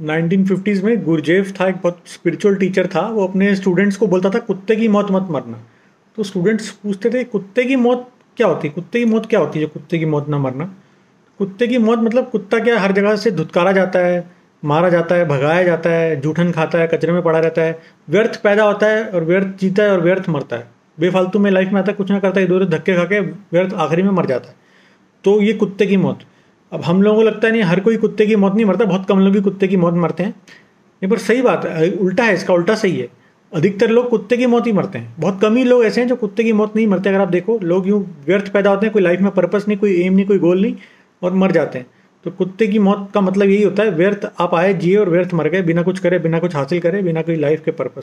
1950s में गुरजेव था, एक बहुत स्पिरिचुअल टीचर था, वो अपने स्टूडेंट्स को बोलता था, कुत्ते की मौत मत मरना। तो स्टूडेंट्स पूछते थे, कुत्ते की मौत क्या होती? है कुत्ते की मौत क्या होती है जो कुत्ते की मौत ना मरना? कुत्ते की मौत मतलब कुत्ता क्या हर जगह से धुतकारा जाता है, मारा जाता है, भगाया जाता है, जूठन खाता है, कचरे में पड़ा रहता है, व्यर्थ पैदा होता है और व्यर्थ जीता है और व्यर्थ मरता है। बेफालतू में लाइफ में आता है, कुछ ना करता है इधर उधर धक्के खा के व्यर्थ आखिरी में मर जाता है। तो ये कुत्ते की मौत। अब हम लोगों को लगता नहीं, हर कोई कुत्ते की मौत नहीं मरता, बहुत कम लोग ही कुत्ते की मौत मरते हैं। ये पर सही बात है, उल्टा है, इसका उल्टा सही है। अधिकतर लोग कुत्ते की मौत ही मरते हैं। बहुत कम ही लोग ऐसे हैं जो कुत्ते की मौत नहीं मरते। अगर आप देखो, लोग यूँ व्यर्थ पैदा होते हैं, कोई लाइफ में पर्पस नहीं, कोई एम नहीं, कोई गोल नहीं, और मर जाते हैं। तो कुत्ते की मौत का मतलब यही होता है, व्यर्थ आप आए, जिए और व्यर्थ मर गए, बिना कुछ करे, बिना कुछ हासिल करे, बिना कोई लाइफ के पर्पस